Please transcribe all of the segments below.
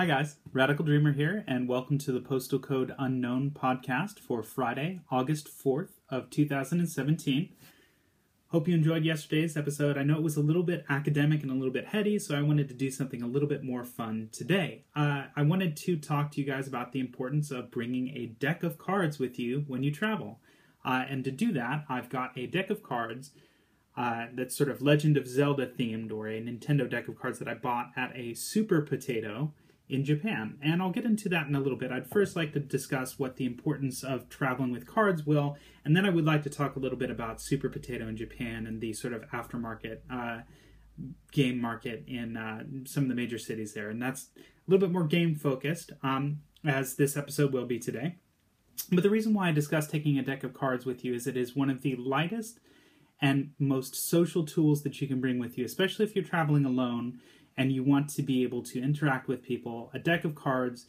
Hi, guys. Radical Dreamer here, and welcome to the Postal Code Unknown podcast for Friday, August 4th of 2017. Hope you enjoyed yesterday's episode. I know it was a little bit academic and a little bit heady, so I wanted to do something a little bit more fun today. Uh, I wanted to talk to you guys about the importance of bringing a deck of cards with you when you travel. Uh, and to do that, I've got a deck of cards uh, that's sort of Legend of Zelda themed, or a Nintendo deck of cards that I bought at a Super Potato in Japan. And I'll get into that in a little bit. I'd first like to discuss what the importance of traveling with cards will, and then I would like to talk a little bit about Super Potato in Japan and the sort of aftermarket uh, game market in uh, some of the major cities there. And that's a little bit more game focused, um, as this episode will be today. But the reason why I discuss taking a deck of cards with you is it is one of the lightest and most social tools that you can bring with you, especially if you're traveling alone and you want to be able to interact with people, a deck of cards,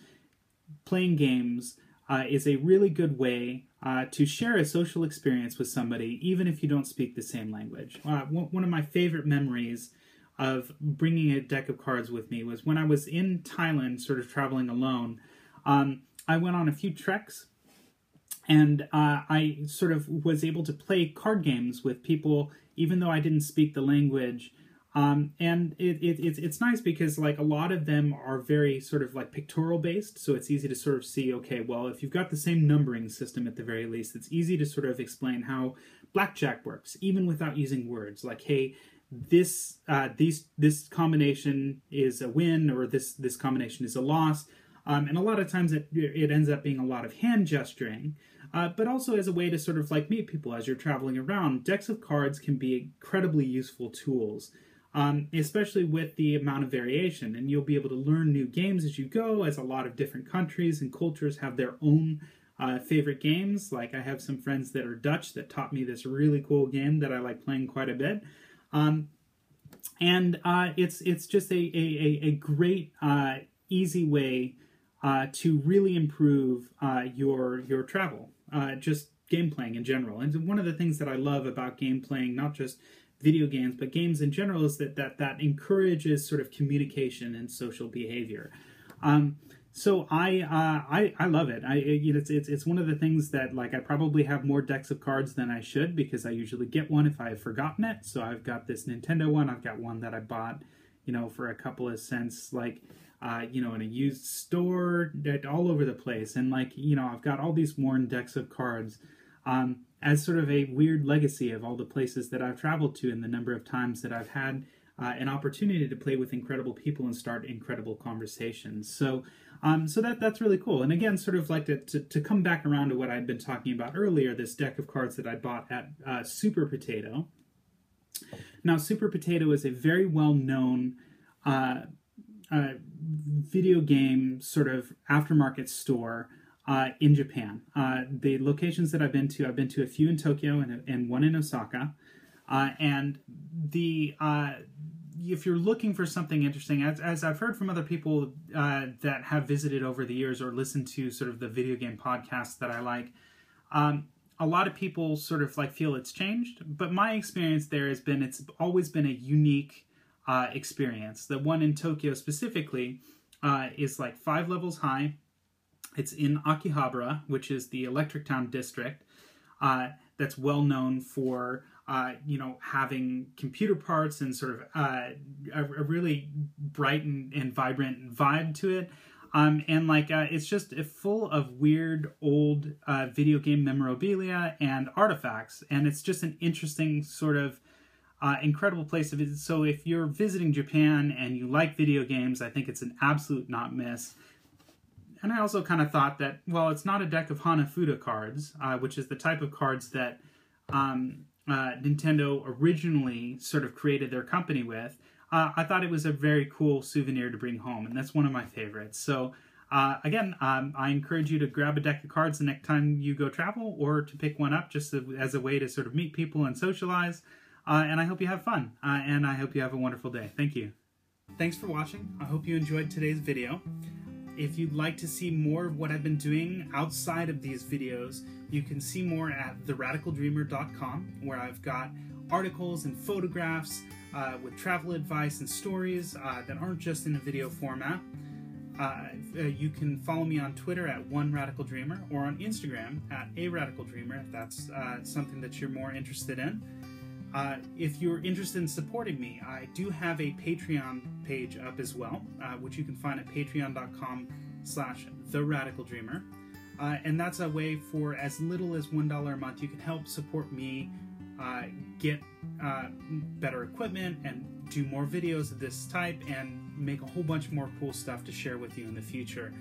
playing games uh, is a really good way uh, to share a social experience with somebody, even if you don't speak the same language. Uh, one of my favorite memories of bringing a deck of cards with me was when I was in Thailand, sort of traveling alone. Um, I went on a few treks and uh, I sort of was able to play card games with people, even though I didn't speak the language. Um, and it, it, it's it's nice because like a lot of them are very sort of like pictorial based, so it's easy to sort of see. Okay, well, if you've got the same numbering system at the very least, it's easy to sort of explain how blackjack works, even without using words. Like, hey, this uh, these this combination is a win, or this this combination is a loss. Um, and a lot of times it it ends up being a lot of hand gesturing. Uh, but also as a way to sort of like meet people as you're traveling around. Decks of cards can be incredibly useful tools um, especially with the amount of variation. And you'll be able to learn new games as you go, as a lot of different countries and cultures have their own uh, favorite games. Like I have some friends that are Dutch that taught me this really cool game that I like playing quite a bit. Um, and uh, it's it's just a a, a great uh, easy way uh, to really improve uh, your your travel, uh, just game playing in general. And one of the things that I love about game playing, not just video games, but games in general, is that that that encourages sort of communication and social behavior. Um, so I, uh, I I love it. I it's, it's it's one of the things that like I probably have more decks of cards than I should because I usually get one if I have forgotten it. So I've got this Nintendo one. I've got one that I bought, you know, for a couple of cents, like uh, you know, in a used store, all over the place. And like you know, I've got all these worn decks of cards. Um, as sort of a weird legacy of all the places that I've traveled to and the number of times that I've had uh, an opportunity to play with incredible people and start incredible conversations. So, um, so that that's really cool. And again, sort of like to, to, to come back around to what I'd been talking about earlier, this deck of cards that I bought at uh, Super Potato. Now, Super Potato is a very well known uh, uh, video game sort of aftermarket store uh, in Japan. Uh, the locations that I've been to, I've been to a few in Tokyo and, and one in Osaka. Uh, and the uh, if you're looking for something interesting, as, as I've heard from other people uh, that have visited over the years or listened to sort of the video game podcasts that I like, um, a lot of people sort of like feel it's changed. But my experience there has been it's always been a unique uh, experience. The one in Tokyo specifically is like five levels high it's in Akihabara, which is the Electric Town district. Uh, that's well known for uh, you know having computer parts and sort of uh, a, a, really bright and, and, vibrant vibe to it. Um, and like uh, it's just full of weird old uh, video game memorabilia and artifacts, and it's just an interesting sort of uh, incredible place to visit. So if you're visiting Japan and you like video games, I think it's an absolute not miss and I also kind of thought that, well, it's not a deck of Hanafuda cards, uh, which is the type of cards that um, uh, Nintendo originally sort of created their company with. Uh, I thought it was a very cool souvenir to bring home, and that's one of my favorites. So, uh, again, um, I encourage you to grab a deck of cards the next time you go travel, or to pick one up just as a way to sort of meet people and socialize. Uh, and I hope you have fun, uh, and I hope you have a wonderful day. Thank you. Thanks for watching. I hope you enjoyed today's video. If you'd like to see more of what I've been doing outside of these videos, you can see more at theradicaldreamer.com, where I've got articles and photographs uh, with travel advice and stories uh, that aren't just in a video format. Uh, uh, you can follow me on Twitter at One Radical Dreamer or on Instagram at A Radical Dreamer if that's uh, something that you're more interested in. Uh, if you're interested in supporting me, I do have a Patreon page up as well, uh, which you can find at patreon.com slash the radical dreamer. Uh, and that's a way for as little as $1 a month, you can help support me uh, get uh, better equipment and do more videos of this type and make a whole bunch more cool stuff to share with you in the future.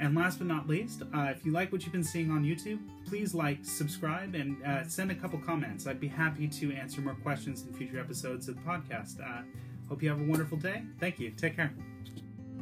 And last but not least, uh, if you like what you've been seeing on YouTube, please like, subscribe, and uh, send a couple comments. I'd be happy to answer more questions in future episodes of the podcast. Uh, hope you have a wonderful day. Thank you. Take care.